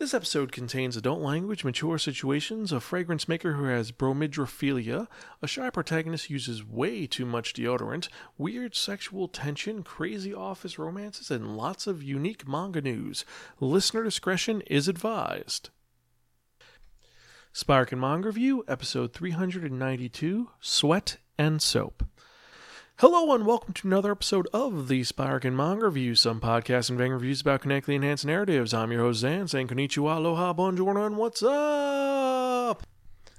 This episode contains adult language, mature situations, a fragrance maker who has bromidrophilia, a shy protagonist uses way too much deodorant, weird sexual tension, crazy office romances, and lots of unique manga news. Listener discretion is advised. Spirekin Manga Review, episode 392 Sweat and Soap. Hello and welcome to another episode of the Spirekin Manga Review, some podcasts and vague reviews about connectly enhanced narratives. I'm your host Zan, saying konnichiwa, aloha, bonjour, and what's up?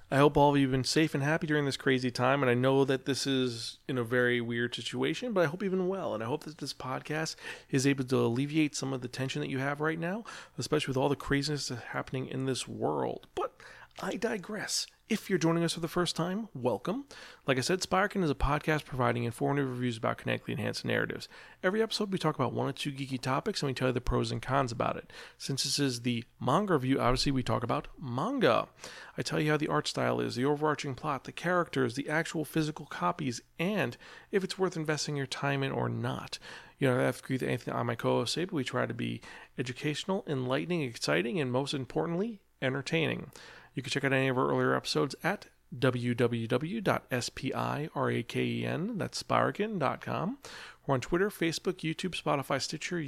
I hope all of you have been safe and happy during this crazy time, and I know that this is in a very weird situation, but I hope you've been well, and I hope that this podcast is able to alleviate some of the tension that you have right now, especially with all the craziness that's happening in this world. But I digress. If you're joining us for the first time, welcome. Like I said, Spirekin is a podcast providing informative reviews about connectly enhanced narratives. Every episode, we talk about one or two geeky topics and we tell you the pros and cons about it. Since this is the manga review, obviously, we talk about manga. I tell you how the art style is, the overarching plot, the characters, the actual physical copies, and if it's worth investing your time in or not. You know, I have to agree with anything on my co host say, but we try to be educational, enlightening, exciting, and most importantly, entertaining. You can check out any of our earlier episodes at www.spirekin, that's spirekin.com. We're on Twitter, Facebook, YouTube, Spotify, Stitcher,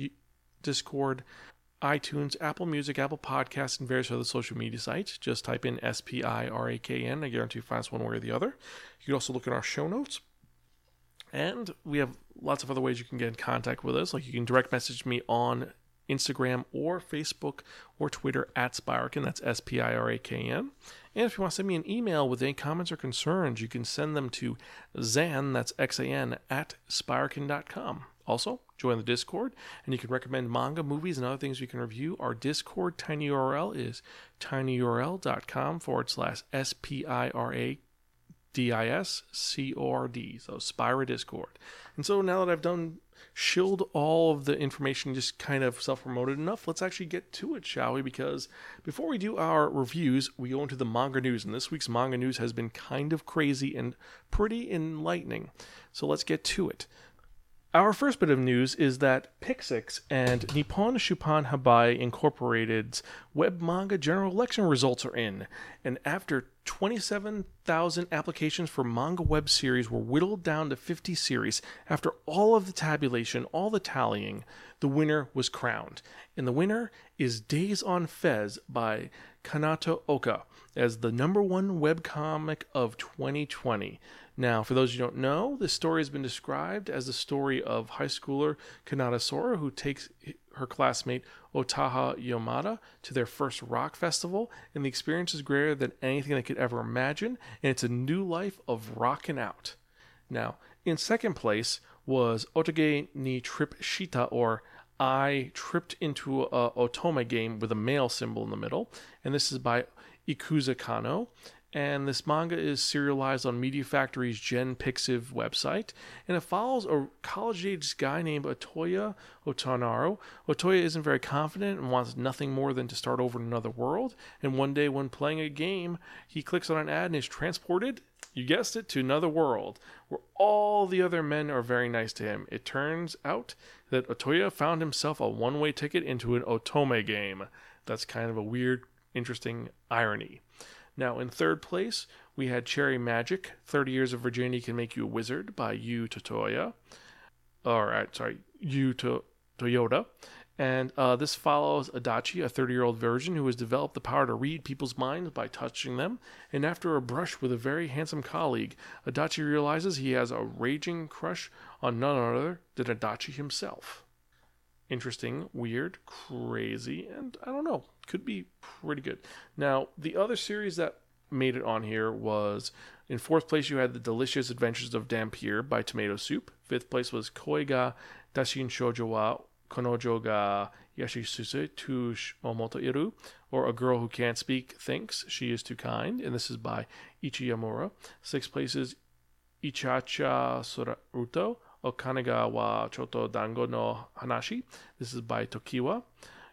Discord, iTunes, Apple Music, Apple Podcasts, and various other social media sites. Just type in S P I R A K N. I guarantee you find us one way or the other. You can also look at our show notes. And we have lots of other ways you can get in contact with us. Like you can direct message me on Instagram or Facebook or Twitter at Spirekin. That's S P I R A K N. And if you want to send me an email with any comments or concerns, you can send them to Zan, that's X A N, at Spirekin.com. Also, join the Discord, and you can recommend manga, movies, and other things we can review. Our Discord tiny URL is tinyurl.com forward slash S P I R A D I S C O R D. So Spira Discord. And so now that I've done shilled all of the information, just kind of self promoted enough, let's actually get to it, shall we? Because before we do our reviews, we go into the manga news. And this week's manga news has been kind of crazy and pretty enlightening. So let's get to it. Our first bit of news is that Pixiv and Nippon Shuppan Hanbai Incorporated's web manga general election results are in, and after 27,000 applications for manga web series were whittled down to 50 series, after all of the tabulation, all the tallying, the winner was crowned. And the winner is Days on Fez by Kanato Oka as the number one webcomic of 2020. Now, for those you don't know, this story has been described as the story of high schooler Kanata Sora, who takes her classmate Otaha Yamada to their first rock festival, and the experience is greater than anything they could ever imagine, and it's a new life of rocking out. Now, in second place was Otage ni Trip Shita, or I tripped into a Otome game with a male symbol in the middle, and this is by Ikuza Kano and this manga is serialized on Media Factory's Gene Pixiv website, and it follows a college-aged guy named Otoya Otonaro. Otoya isn't very confident and wants nothing more than to start over in another world, and one day when playing a game, he clicks on an ad and is transported, you guessed it, to another world, where all the other men are very nice to him. It turns out that Otoya found himself a one-way ticket into an Otome game. That's kind of a weird, interesting irony. Now, in third place, we had Cherry Magic 30 Years of Virginity Can Make You a Wizard by Yu Totoya. All right, sorry, Yu to- Toyota. And uh, this follows Adachi, a 30 year old virgin who has developed the power to read people's minds by touching them. And after a brush with a very handsome colleague, Adachi realizes he has a raging crush on none other than Adachi himself. Interesting, weird, crazy, and I don't know, could be pretty good. Now, the other series that made it on here was in fourth place, you had The Delicious Adventures of Dampier by Tomato Soup. Fifth place was Koiga Dashin Shoujo wa Konojo ga Yashisuse tu Omoto Iru, or A Girl Who Can't Speak Thinks She Is Too Kind, and this is by Ichiyamura. Sixth place is Ichacha Okanaga wa Choto Dango no Hanashi. This is by Tokiwa.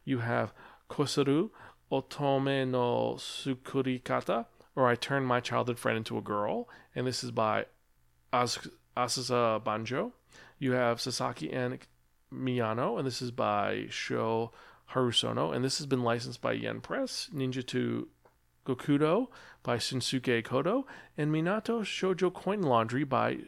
You have Kosaru Otome no Sukurikata, or I Turn My Childhood Friend into a Girl, and this is by As- Banjo. You have Sasaki and Miyano, and this is by Sho Harusono, and this has been licensed by Yen Press, Ninja to Gokudo by Shinsuke Kodo, and Minato Shoujo Coin Laundry by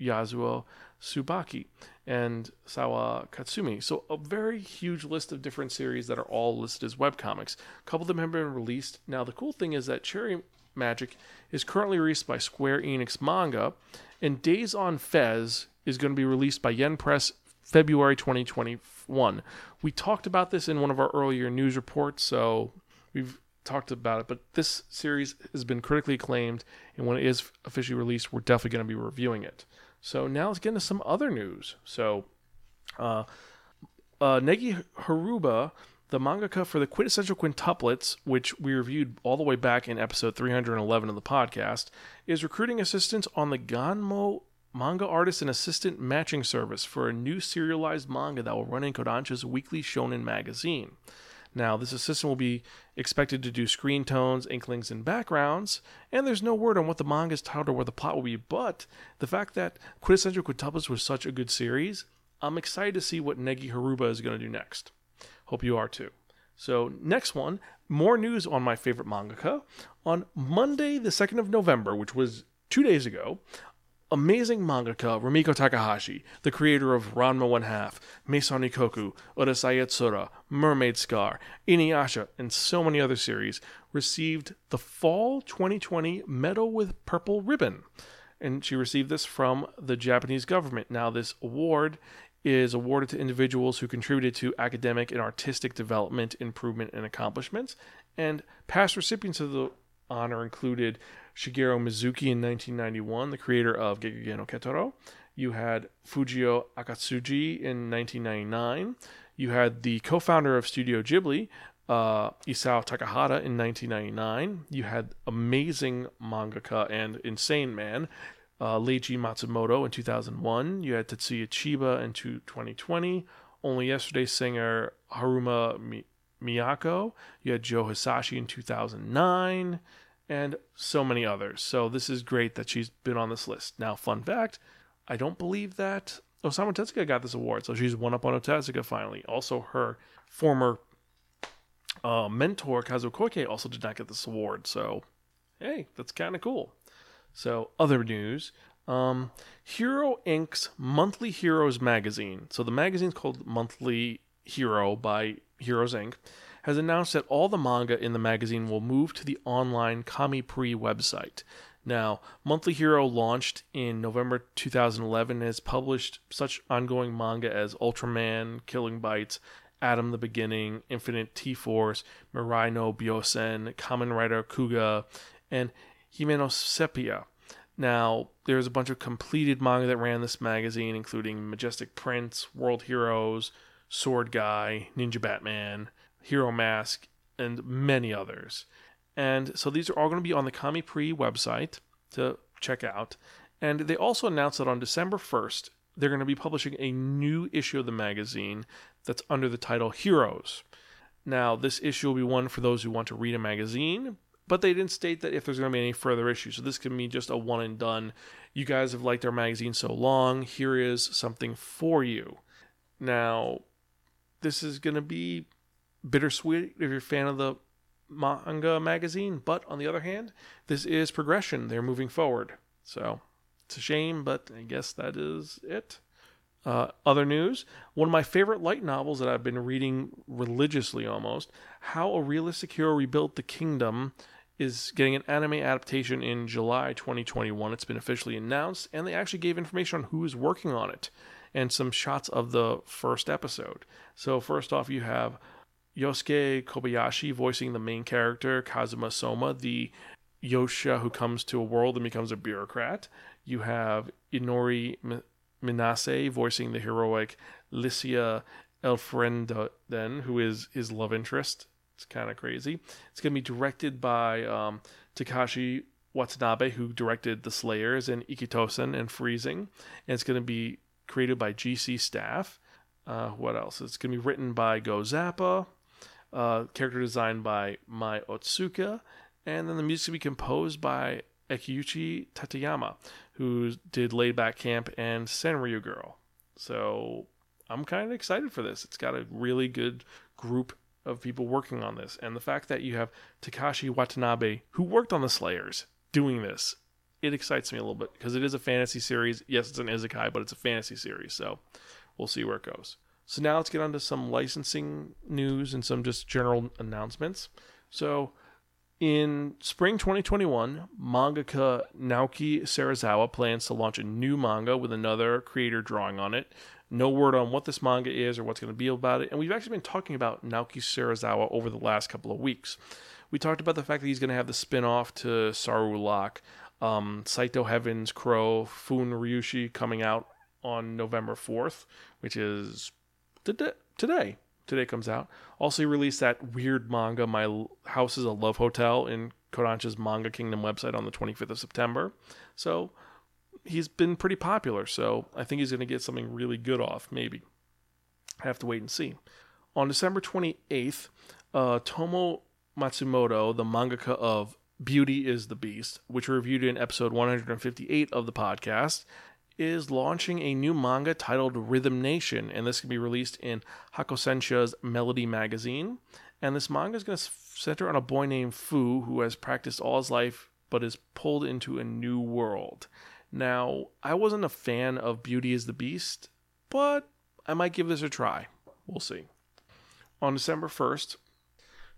Yasuo Tsubaki and Sawa Katsumi. So a very huge list of different series that are all listed as webcomics. A couple of them have been released. Now the cool thing is that Cherry Magic is currently released by Square Enix Manga, and Days on Fez is going to be released by Yen Press February 2021. We talked about this in one of our earlier news reports, so we've talked about it, but this series has been critically acclaimed, and when it is officially released, we're definitely going to be reviewing it. So now let's get into some other news. So, uh, uh, Negi Haruba, the mangaka for the quintessential quintuplets, which we reviewed all the way back in episode 311 of the podcast, is recruiting assistants on the Ganmo manga artist and assistant matching service for a new serialized manga that will run in Kodansha's weekly shonen magazine. Now, this assistant will be expected to do screen tones, inklings, and backgrounds, and there's no word on what the manga is titled or where the plot will be, but the fact that Quintessential Quintuplets was such a good series, I'm excited to see what Negi Haruba is going to do next. Hope you are too. So, next one, more news on my favorite mangaka. On Monday, the 2nd of November, which was two days ago, amazing mangaka Rumiko Takahashi, the creator of Ranma One Half, Maison Ikkoku, Urusei Yatsura, Mermaid Scar, Inuyasha, and so many other series, received the Fall 2020 Medal with Purple Ribbon. And she received this from the Japanese government. Now, this award is awarded to individuals who contributed to academic and artistic development, improvement, and accomplishments. And past recipients of the honor included Shigeru Mizuki in 1991, the creator of Gegege no Kitaro. You had Fujio Akatsuka in 1999. You had the co-founder of Studio Ghibli, uh, Isao Takahata in 1999. You had amazing mangaka and insane man, uh, Leiji Matsumoto in 2001. You had Tetsuya Chiba in 2020. Only yesterday singer Haruma Mi- Miyako. You had Joe Hisaishi in 2009 and so many others. So this is great that she's been on this list. Now, fun fact, I don't believe that Osamu Tezuka got this award, so she's one up on Tezuka finally. Also, her former uh, mentor Kazuo Koike also did not get this award, so hey, that's kind of cool. So, other news. Um, Hero Inc.'s Monthly Heroes magazine. So the magazine's called Monthly Hero by Heroes Inc has announced that all the manga in the magazine will move to the online Kami-Pri website. Now, Monthly Hero launched in November 2011 and has published such ongoing manga as Ultraman, Killing Bites, Atom the Beginning, Infinite T Force, Mirai no Byosen, Kamen Rider Kuuga, and Himeno Sepia. Now, there's a bunch of completed manga that ran this magazine, including Majestic Prince, World Heroes, Sword Guy, Ninja Batman, Hero Mask, and many others. And so these are all going to be on the Kami-Pri website to check out. And they also announced that on December 1st, they're going to be publishing a new issue of the magazine that's under the title Heroes. Now, this issue will be one for those who want to read a magazine, but they didn't state that if there's going to be any further issues. So this can be just a one and done. You guys have liked our magazine so long. Here is something for you. Now, this is going to be bittersweet if you're a fan of the manga magazine. But on the other hand, this is progression. They're moving forward. So it's a shame, but I guess that is it. Uh, other news one of my favorite light novels that I've been reading religiously almost How a Realistic Hero Rebuilt the Kingdom is getting an anime adaptation in July 2021. It's been officially announced, and they actually gave information on who is working on it and some shots of the first episode. So, first off, you have Yosuke Kobayashi voicing the main character, Kazuma Soma, the Yosha who comes to a world and becomes a bureaucrat. You have Inori Minase voicing the heroic Liscia Elfrieden, who is his love interest. It's kind of crazy. It's going to be directed by um, Takashi Watanabe, who directed The Slayers and Ikki Tousen and Freezing. And it's going to be created by J.C. Staff. Uh, what else? It's going to be written by Go Zappa, uh, character design by Mai Otsuka, and then the music to be composed by Akiyuki Tateyama, who did Laid Back Camp and Sanryu Girl. So I'm kind of excited for this. It's got a really good group of people working on this, and the fact that you have Takashi Watanabe, who worked on the Slayers, doing this, it excites me a little bit because it is a fantasy series. Yes, it's an isekai, but it's a fantasy series, so we'll see where it goes. So now let's get on to some licensing news and some just general announcements. So in spring 2021, mangaka Naoki Serizawa plans to launch a new manga with another creator drawing on it. No word on what this manga is or what's going to be about it. And we've actually been talking about Naoki Serizawa over the last couple of weeks. We talked about the fact that he's going to have the spin off to Saru Lock, um, Saito Heaven's Crow, Fun Ryushi coming out on November 4th, which is today. Today comes out. Also, he released that weird manga, My House is a Love Hotel, in Kodansha's Manga Kingdom website on the 25th of September. So he's been pretty popular. So I think he's going to get something really good off, maybe. I have to wait and see. On December 28th, uh, Tomo Matsumoto, the mangaka of Beauty is the Beast, which we reviewed in episode 158 of the podcast, is launching a new manga titled Rhythm Nation, and this can be released in Hakusensha's Melody magazine. And this manga is going to center on a boy named Fu who has practiced all his life but is pulled into a new world. Now, I wasn't a fan of Beauty is the Beast, but I might give this a try. We'll see. On December 1st,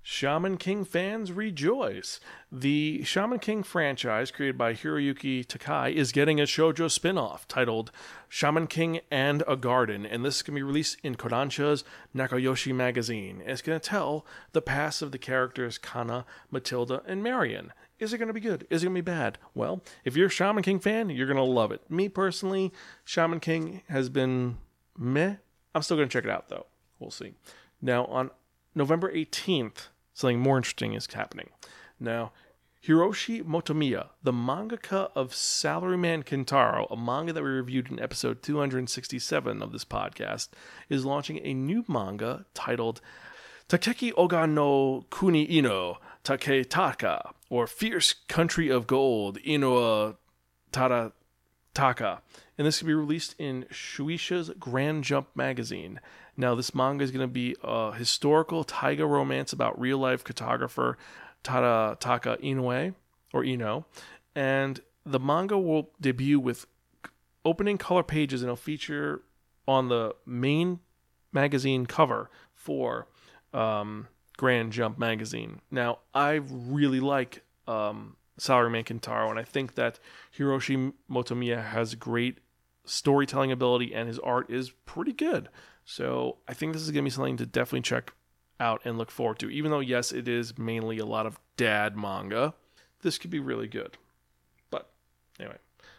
Shaman King fans rejoice. The Shaman King franchise, created by Hiroyuki Takei, is getting a shoujo spin off titled Shaman King and a Garden, and this can be released in Kodansha's Nakayoshi magazine. It's going to tell the past of the characters Kana, Matilda, and Marion. Is it going to be good? Is it going to be bad? Well, if you're a Shaman King fan, you're going to love it. Me personally, Shaman King has been meh. I'm still going to check it out, though. We'll see. Now, on November 18th, something more interesting is happening. Now, Hiroshi Motomiya, the mangaka of Salaryman Kentaro, a manga that we reviewed in episode 267 of this podcast, is launching a new manga titled Takeki Oga no Kuni Ino Taketaka, or Fierce Country of Gold Inoa Tara Taka. And this can be released in Shueisha's Grand Jump magazine. Now, this manga is going to be a historical taiga romance about real life cartographer Tada Taka Inoue, or Ino. And the manga will debut with opening color pages and it'll feature on the main magazine cover for um, Grand Jump magazine. Now, I really like um, Salaryman Kentaro, and I think that Hiroshi Motomiya has great storytelling ability and his art is pretty good. So I think this is going to be something to definitely check out and look forward to. Even though, yes, it is mainly a lot of dad manga, this could be really good. But anyway,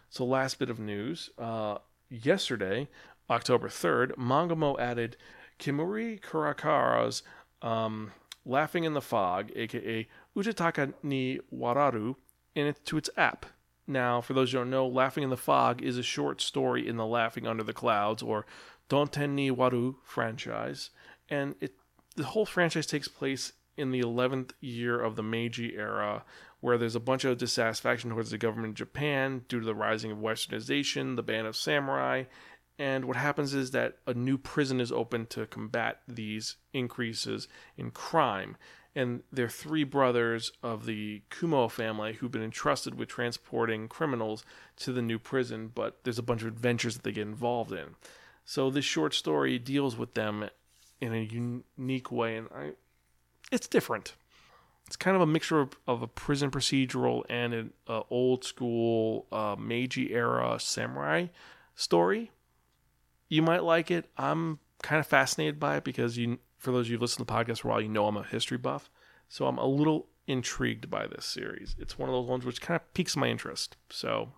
so last bit of news. Uh, yesterday, October 3rd, Mangamo added Kimuri Kurakara's um, Laughing in the Fog, aka Uchitaka ni Wararu, in it, to its app. Now, for those who don't know, Laughing in the Fog is a short story in the Laughing Under the Clouds or Donten ni Warau franchise, and it the whole franchise takes place in the 11th year of the Meiji era, where there's a bunch of dissatisfaction towards the government in Japan due to the rising of westernization, the ban of samurai, and what happens is that a new prison is opened to combat these increases in crime. And they're three brothers of the Kumo family who've been entrusted with transporting criminals to the new prison, but there's a bunch of adventures that they get involved in. So this short story deals with them in a unique way, and I, it's different. It's kind of a mixture of, of a prison procedural and an uh, old school uh, Meiji era samurai story. You might like it. I'm kind of fascinated by it because you, for those of you who've listened to the podcast for a while, you know I'm a history buff, so I'm a little intrigued by this series. It's one of those ones which kind of piques my interest. So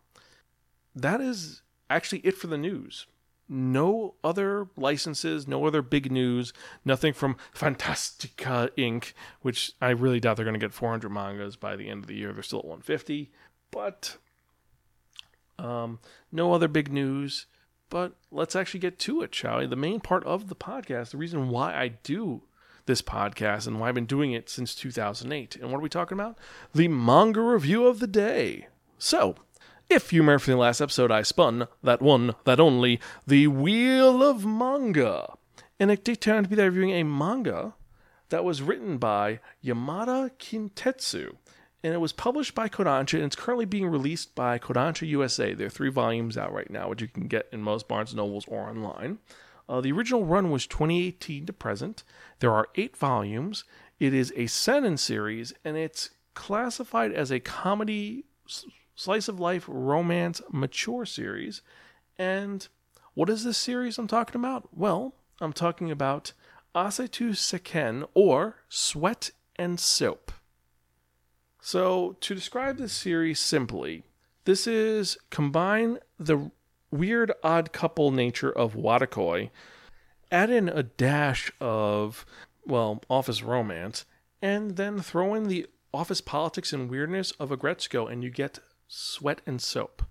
that is actually it for the news no other licenses, no other big news, nothing from Fantastica Inc., which I really doubt they're going to get 400 mangas by the end of the year. They're still at 150, but um, no other big news. But let's actually get to it, shall we? The main part of the podcast, the reason why I do this podcast and why I've been doing it since 2008. And what are we talking about? The manga review of the day. So, if you remember from the last episode, I spun that one, that only, the Wheel of Manga. And it did turn out to be that reviewing a manga that was written by Yamada Kintetsu. And it was published by Kodansha, and it's currently being released by Kodansha USA. There are three volumes out right now, which you can get in most Barnes & Nobles or online. Uh, the original run was 2018 to present. There are eight volumes. It is a seinen series, and it's classified as a comedy, slice of life, romance, mature series. And what is this series I'm talking about? Well, I'm talking about Ase to Sekken, or Sweat and Soap. So, to describe this series simply, this is combine the weird odd couple nature of Wotakoi, add in a dash of, well, office romance, and then throw in the office politics and weirdness of a Aggretsuko, and you get Sweat and Soap.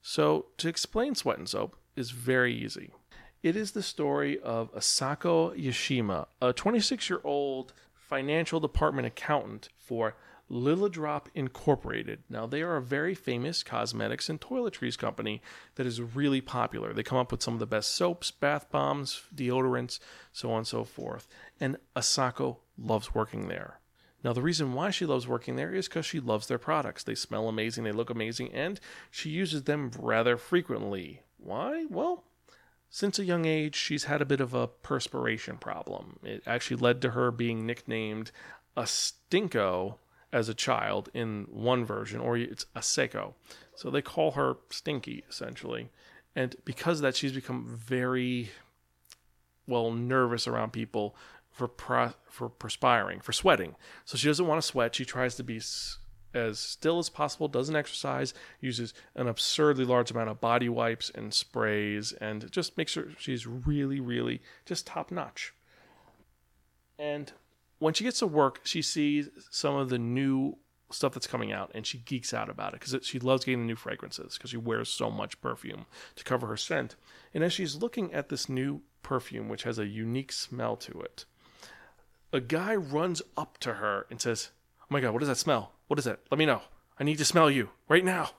So, to explain Sweat and Soap is very easy. It is the story of Asako Yashima, a 26 year old financial department accountant for Lilidrop Incorporated. Now, they are a very famous cosmetics and toiletries company that is really popular. They come up with some of the best soaps, bath bombs, deodorants, so on and so forth. And Asako loves working there. Now, the reason why she loves working there is because she loves their products. They smell amazing, they look amazing, and she uses them rather frequently. Why? Well, since a young age, she's had a bit of a perspiration problem. It actually led to her being nicknamed a stinko as a child in one version, or it's a Seiko. So they call her Stinky, essentially. And because of that, she's become very, well, nervous around people for, pro- for perspiring, for sweating. So she doesn't want to sweat. She tries to be as still as possible, doesn't exercise, uses an absurdly large amount of body wipes and sprays, and just makes sure she's really, really just top notch. And when she gets to work, she sees some of the new stuff that's coming out and she geeks out about it because she loves getting the new fragrances because she wears so much perfume to cover her scent. And as she's looking at this new perfume, which has a unique smell to it, a guy runs up to her and says, Oh my God, what does that smell? What is that? Let me know. I need to smell you right now.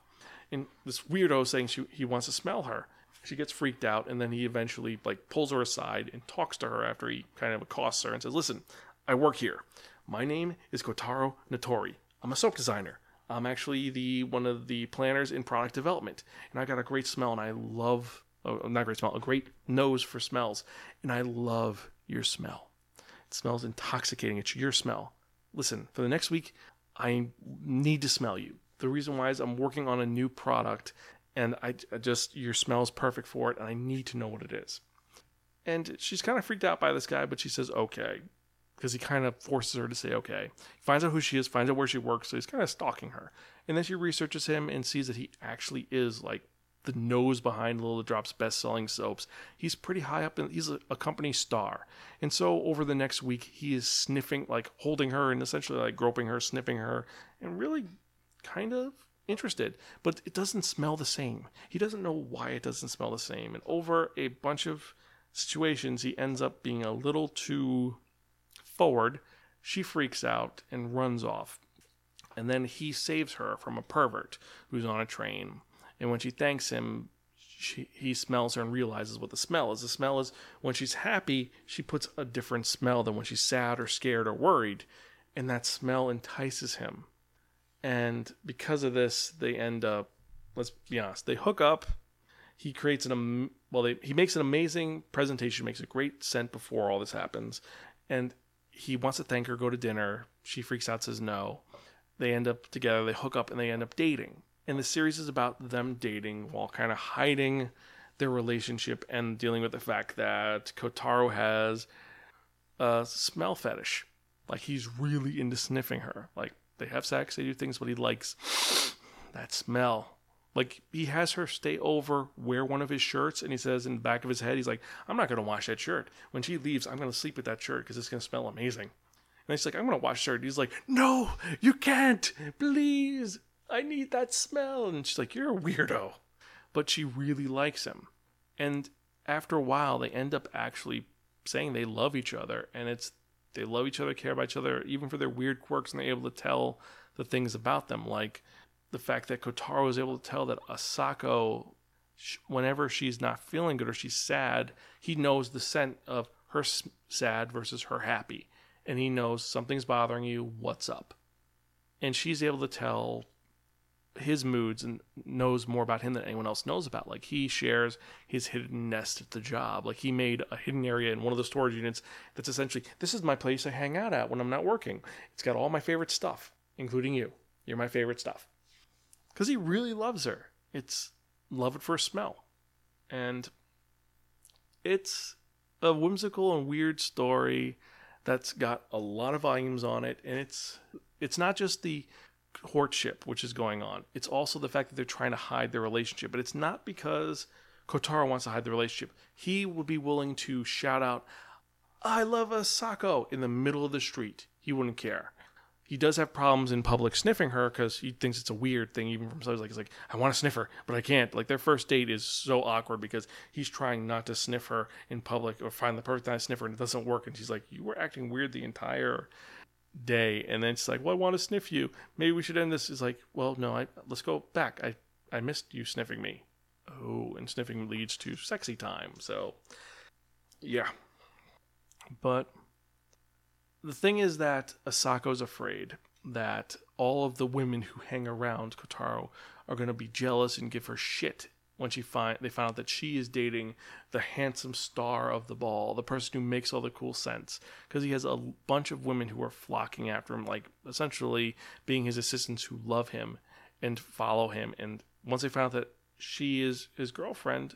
And this weirdo saying she, he wants to smell her. She gets freaked out, and then he eventually like pulls her aside and talks to her after he kind of accosts her and says, "Listen, I work here. My name is Kotaro Natori. I'm a soap designer. I'm actually the one of the planners in product development, and I got a great smell, and I love oh, not great smell, a great nose for smells, and I love your smell. It smells intoxicating. It's your smell. Listen, for the next week, I need to smell you. The reason why is I'm working on a new product, and I, I just your smell is perfect for it, and I need to know what it is. And she's kind of freaked out by this guy, but she says okay because he kind of forces her to say okay. He finds out who she is, finds out where she works, so he's kind of stalking her. And then she researches him and sees that he actually is like the nose behind Lilidrop's best-selling soaps. He's pretty high up, and he's a, a, company star. And so over the next week, he is sniffing, like holding her, and essentially like groping her, sniffing her, and really kind of interested. But it doesn't smell the same. He doesn't know why it doesn't smell the same. And over a bunch of situations, he ends up being a little too forward, she freaks out and runs off. And then he saves her from a pervert who's on a train. And when she thanks him, she, he smells her and realizes what the smell is. The smell is when she's happy, she puts a different smell than when she's sad or scared or worried. And that smell entices him. And because of this, they end up, let's be honest, they hook up. He creates an, well, they, he makes an amazing presentation, makes a great scent before all this happens. And he wants to thank her, go to dinner. She freaks out, says no. They end up together, they hook up, and they end up dating. And the series is about them dating while kind of hiding their relationship and dealing with the fact that Kotaro has a smell fetish. Like he's really into sniffing her. Like they have sex, they do things, but he likes that smell. Like he has her stay over, wear one of his shirts, and he says in the back of his head, he's like, "I'm not gonna wash that shirt. When she leaves, I'm gonna sleep with that shirt because it's gonna smell amazing." And he's like, "I'm gonna wash shirt." He's like, "No, you can't. Please, I need that smell." And she's like, "You're a weirdo," but she really likes him. And after a while, they end up actually saying they love each other, and it's they love each other, care about each other, even for their weird quirks, and they're able to tell the things about them, like the fact that Kotaro is able to tell that Asako, whenever she's not feeling good or she's sad, he knows the scent of her sad versus her happy. and he knows something's bothering you. What's up? And she's able to tell his moods and knows more about him than anyone else knows about. Like he shares his hidden nest at the job. Like he made a hidden area in one of the storage units that's essentially this is my place I hang out at when I'm not working. It's got all my favorite stuff, including you. You're my favorite stuff. Cuz he really loves her. It's love at first smell. And it's a whimsical and weird story that's got a lot of volumes on it and it's it's not just the courtship which is going on. It's also the fact that they're trying to hide their relationship, but it's not because Kotaro wants to hide the relationship. He would be willing to shout out, "I love Asako" in the middle of the street. He wouldn't care. He does have problems in public sniffing her because he thinks it's a weird thing, even from somebody like he's like, I want to sniff her, but I can't. Like their first date is so awkward because he's trying not to sniff her in public or find the perfect time to sniff her and it doesn't work. And she's like, You were acting weird the entire day. And then she's like well i want to sniff you. Maybe we should end this. Is like well no i let's go back. I i missed you sniffing me. Oh and sniffing leads to sexy time so yeah. But the thing is that asako's afraid that all of the women who hang around kotaro are going to be jealous and give her shit when she find they found out that she is dating the handsome star of the ball, the person who makes all the cool sense, because he has a bunch of women who are flocking after him, like essentially being his assistants who love him and follow him. And once they find out that she is his girlfriend,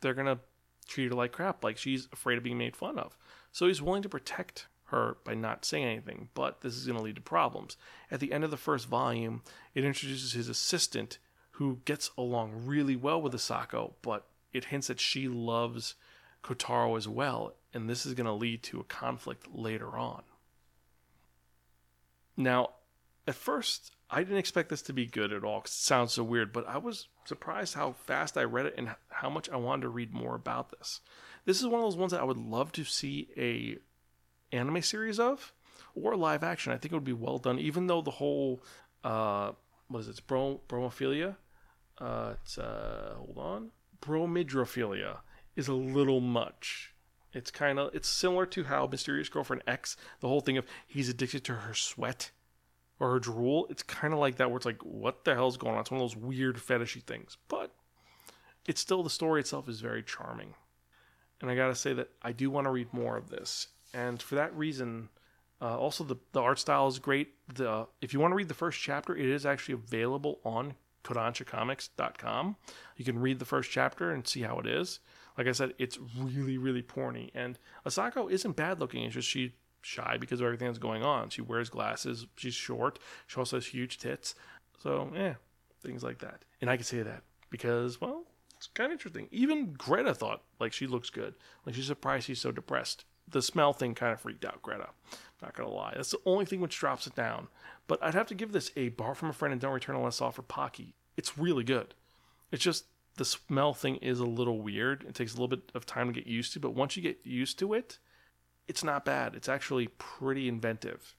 they're gonna treat her like crap, like she's afraid of being made fun of. So he's willing to protect her by not saying anything, but this is going to lead to problems. At the end of the first volume, it introduces his assistant who gets along really well with Asako, but it hints that she loves Kotaro as well, and this is going to lead to a conflict later on. Now, at first, I didn't expect this to be good at all because it sounds so weird, but I was surprised how fast I read it and how much I wanted to read more about this. This is one of those ones that I would love to see a anime series of or live action. I think it would be well done, even though the whole uh, what is it, brom- bromophilia uh, it's uh, hold on, bromidrophilia is a little much. It's kind of it's similar to how Mysterious Girlfriend X, the whole thing of he's addicted to her sweat or her drool. It's kind of like that, where it's like, what the hell's going on? It's one of those weird fetishy things, but it's still the story itself is very charming. And I gotta say that I do want to read more of this, and for that reason. Uh, also, the, the art style is great. The if you want to read the first chapter, it is actually available on kodanshacomics.com. You can read the first chapter and see how it is. Like I said, it's really, really porny. And Asako isn't bad looking. It's just she's shy because of everything that's going on. She wears glasses. She's short. She also has huge tits. So, yeah, things like that. And I can say that because, well, it's kind of interesting. Even Greta thought like she looks good. Like she's surprised she's so depressed. The smell thing kind of freaked out Greta. Not gonna lie. That's the only thing which drops it down. But I'd have to give this a bar from a friend and don't return unless offered Pocky. It's really good. It's just the smell thing is a little weird. It takes a little bit of time to get used to, but once you get used to it, it's not bad. It's actually pretty inventive.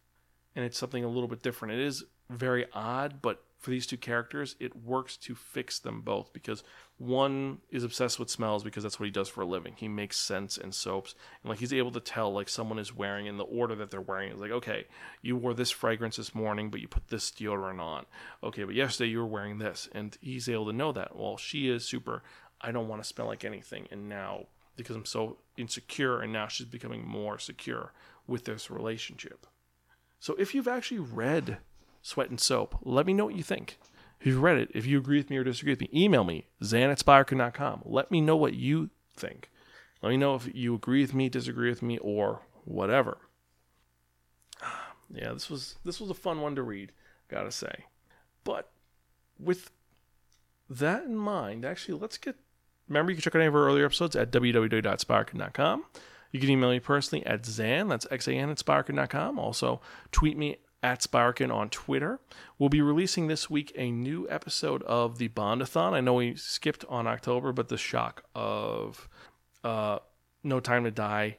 And it's something a little bit different. It is very odd, but for these two characters, it works to fix them both because one is obsessed with smells because that's what he does for a living. He makes scents and soaps, and like he's able to tell like someone is wearing in the order that they're wearing. It's like, okay, you wore this fragrance this morning, but you put this deodorant on. Okay, but yesterday you were wearing this, and he's able to know that. Well, she is super. I don't want to smell like anything, and now because I'm so insecure, and now she's becoming more secure with this relationship. So if you've actually read Sweat and Soap. Let me know what you think. If you've read it, if you agree with me or disagree with me, email me, zan at spirekin.com. Let me know what you think. Let me know if you agree with me, disagree with me, or whatever. Yeah, this was this was a fun one to read, gotta say. But with that in mind, actually, let's get. Remember, you can check out any of our earlier episodes at www.spirekin.com. You can email me personally at Zan, that's X-A-N at spirekin.com. Also, tweet me at Spirekin on Twitter. We'll be releasing this week a new episode of the Bondathon. I know we skipped on October, but the shock of uh, No Time to Die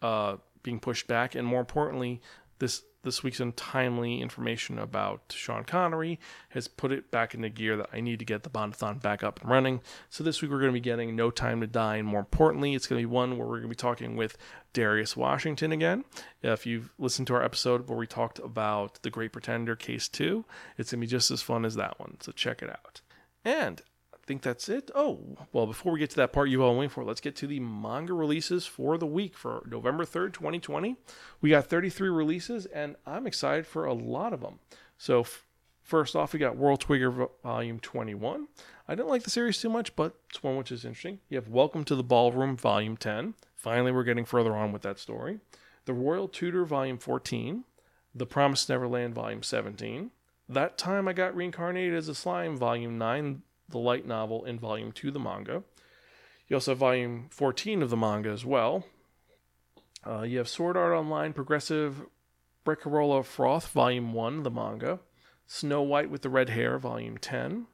uh, being pushed back, and more importantly, this this week's untimely information about Sean Connery has put it back into gear that I need to get the Bondathon back up and running. So this week we're going to be getting No Time to Die, and more importantly, it's going to be one where we're going to be talking with Darius Washington again. If you've listened to our episode where we talked about The Great Pretender Case 2, it's going to be just as fun as that one. So check it out. And think that's it. Oh, well, before we get to that part you've all been waiting for, let's get to the manga releases for the week for November 3rd, 2020. We got 33 releases, and I'm excited for a lot of them. So, f- first off, we got World Trigger Volume 21. I didn't like the series too much, but it's one which is interesting. You have Welcome to the Ballroom Volume 10. Finally, we're getting further on with that story. The Royal Tutor Volume 14. The Promised Neverland Volume 17. That Time I Got Reincarnated as a Slime Volume 9 the light novel in volume 2 the manga. You also have volume 14 of the manga as well. Uh, you have Sword Art Online Progressive Barcarolle Froth, volume 1, the manga. Snow White with the Red Hair, volume 10.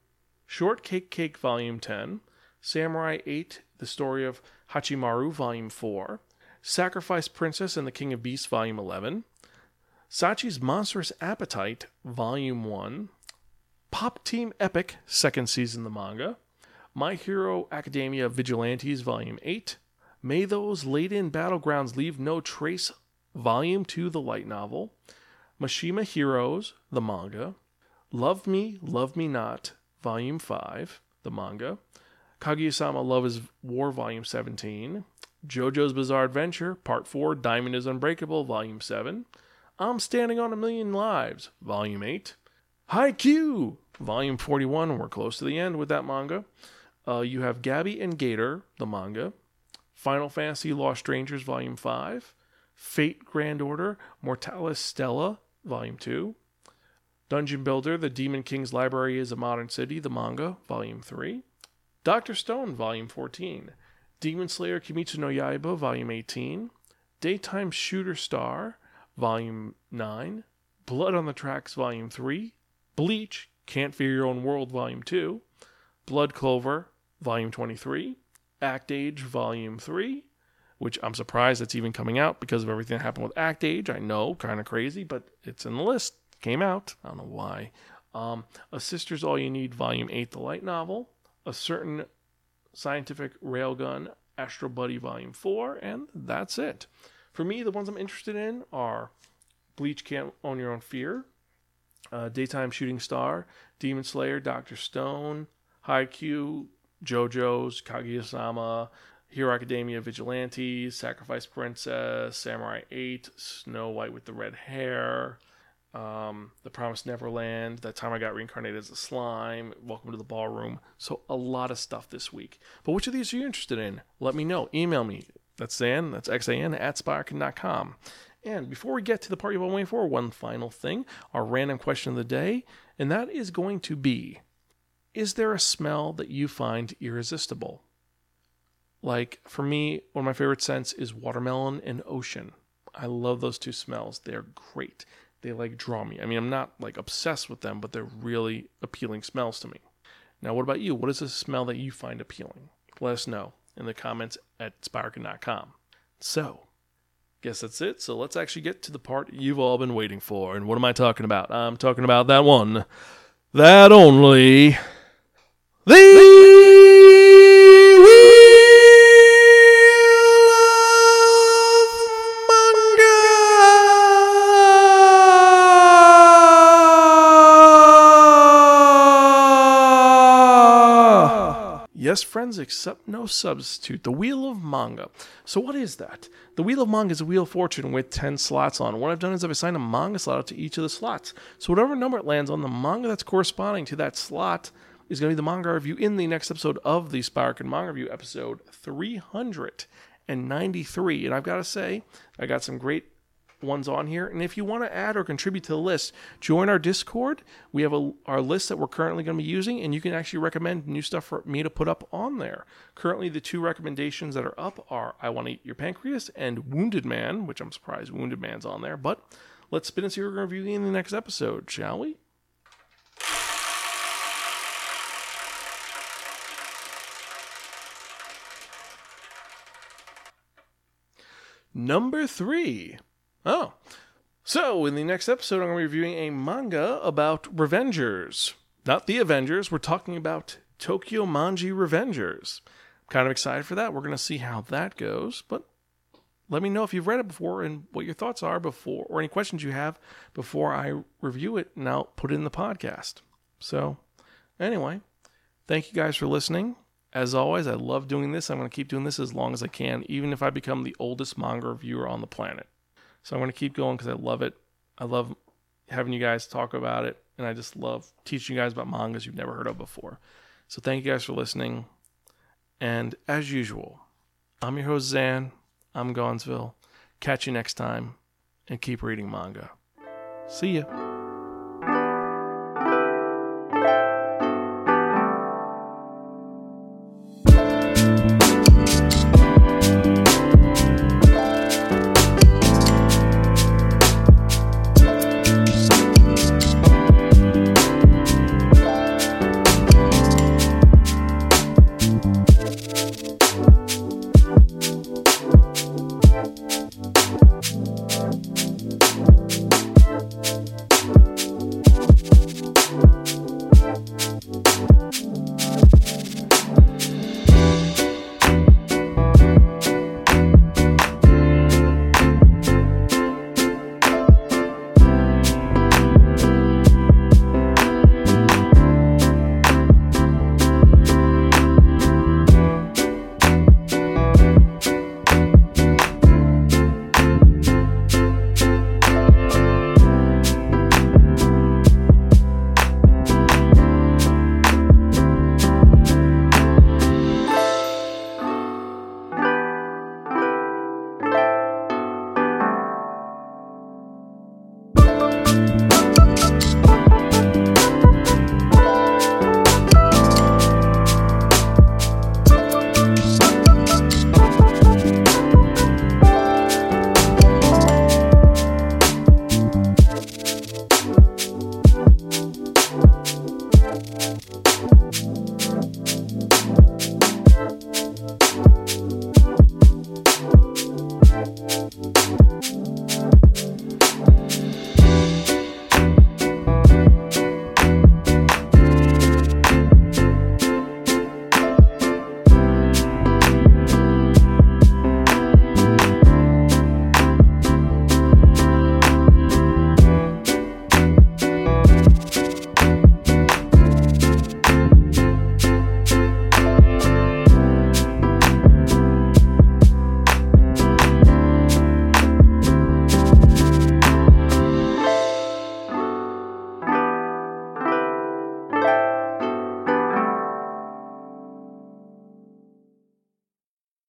Shortcake Cake, volume 10. Samurai 8, the story of Hachimaru, volume 4. Sacrifice Princess and the King of Beasts, volume 11. Sachi's Monstrous Appetite, volume 1. Pop Team Epic, second season the manga. My Hero Academia Vigilantes, Volume 8. May Those Laid in Battlegrounds Leave No Trace, Volume 2, the light novel. Mashima Heroes, the manga. Love Me, Love Me Not, Volume 5, the manga. Kaguya-sama Love is War, Volume 17. JoJo's Bizarre Adventure, Part 4, Diamond is Unbreakable, Volume 7. I'm Standing on a Million Lives, Volume 8. Haikyuu, Volume 41. We're close to the end with that manga. Uh, you have Gabby and Gator, the manga. Final Fantasy Lost Strangers, Volume 5. Fate Grand Order, Mortalis Stella, Volume 2. Dungeon Builder, The Demon King's Library is a Modern City, the manga, Volume 3. Dr. Stone, Volume 14. Demon Slayer Kimetsu no Yaiba, Volume 18. Daytime Shooter Star, Volume 9. Blood on the Tracks, Volume 3. Bleach, Can't Fear Your Own World, Volume 2, Blood Clover, Volume 23, Act Age, Volume 3, which I'm surprised it's even coming out because of everything that happened with Act Age. I know, kind of crazy, but it's in the list. Came out. I don't know why. Um, a Sister's All You Need, Volume 8, the light novel. A Certain Scientific Railgun, Astral Buddy, Volume 4, and that's it. For me, the ones I'm interested in are Bleach Can't Own Your Own Fear, uh, Daytime Shooting Star, Demon Slayer, Doctor Stone, Haikyuu, JoJo's, Kaguya-sama, Hero Academia Vigilantes, Sacrifice Princess, Samurai 8, Snow White with the Red Hair, um, The Promised Neverland, That Time I Got Reincarnated as a Slime, Welcome to the Ballroom. So, a lot of stuff this week. But which of these are you interested in? Let me know. Email me. That's Xan, that's X-A-N, at Spirekin.com. And before we get to the part you've been waiting for, one final thing our random question of the day, and that is going to be Is there a smell that you find irresistible? Like for me, one of my favorite scents is watermelon and ocean. I love those two smells. They're great. They like draw me. I mean, I'm not like obsessed with them, but they're really appealing smells to me. Now, what about you? What is a smell that you find appealing? Let us know in the comments at spirekin.com. So, guess that's it. So let's actually get to the part you've all been waiting for. And what am I talking about? I'm talking about that one, that only, the Yes, friends, except no substitute. The Wheel of Manga. So, what is that? The Wheel of Manga is a Wheel of Fortune with 10 slots on. What I've done is I've assigned a manga slot to each of the slots. So, whatever number it lands on, the manga that's corresponding to that slot is going to be the manga review in the next episode of the Spirekin Manga Review, episode 393. And I've got to say, I got some great ones on here. And if you want to add or contribute to the list, join our Discord. We have a, our list that we're currently going to be using, and you can actually recommend new stuff for me to put up on there. Currently, the two recommendations that are up are I Want to Eat Your Pancreas and Wounded Man, which I'm surprised Wounded Man's on there. But let's spin and see what we're reviewing in the next episode, shall we? Number three. Oh, So, in the next episode, I'm going to be reviewing a manga about Revengers. Not the Avengers, we're talking about Tokyo Manji Revengers. I'm kind of excited for that. We're going to see how that goes, but let me know if you've read it before and what your thoughts are before, or any questions you have before I review it and I'll put it in the podcast. So, anyway, thank you guys for listening. As always, I love doing this. I'm going to keep doing this as long as I can, even if I become the oldest manga reviewer on the planet. So I'm going to keep going because I love it. I love having you guys talk about it, and I just love teaching you guys about mangas you've never heard of before. So thank you guys for listening. And as usual, I'm your host, Zan. I'm Gonzville. Catch you next time, and keep reading manga. See ya.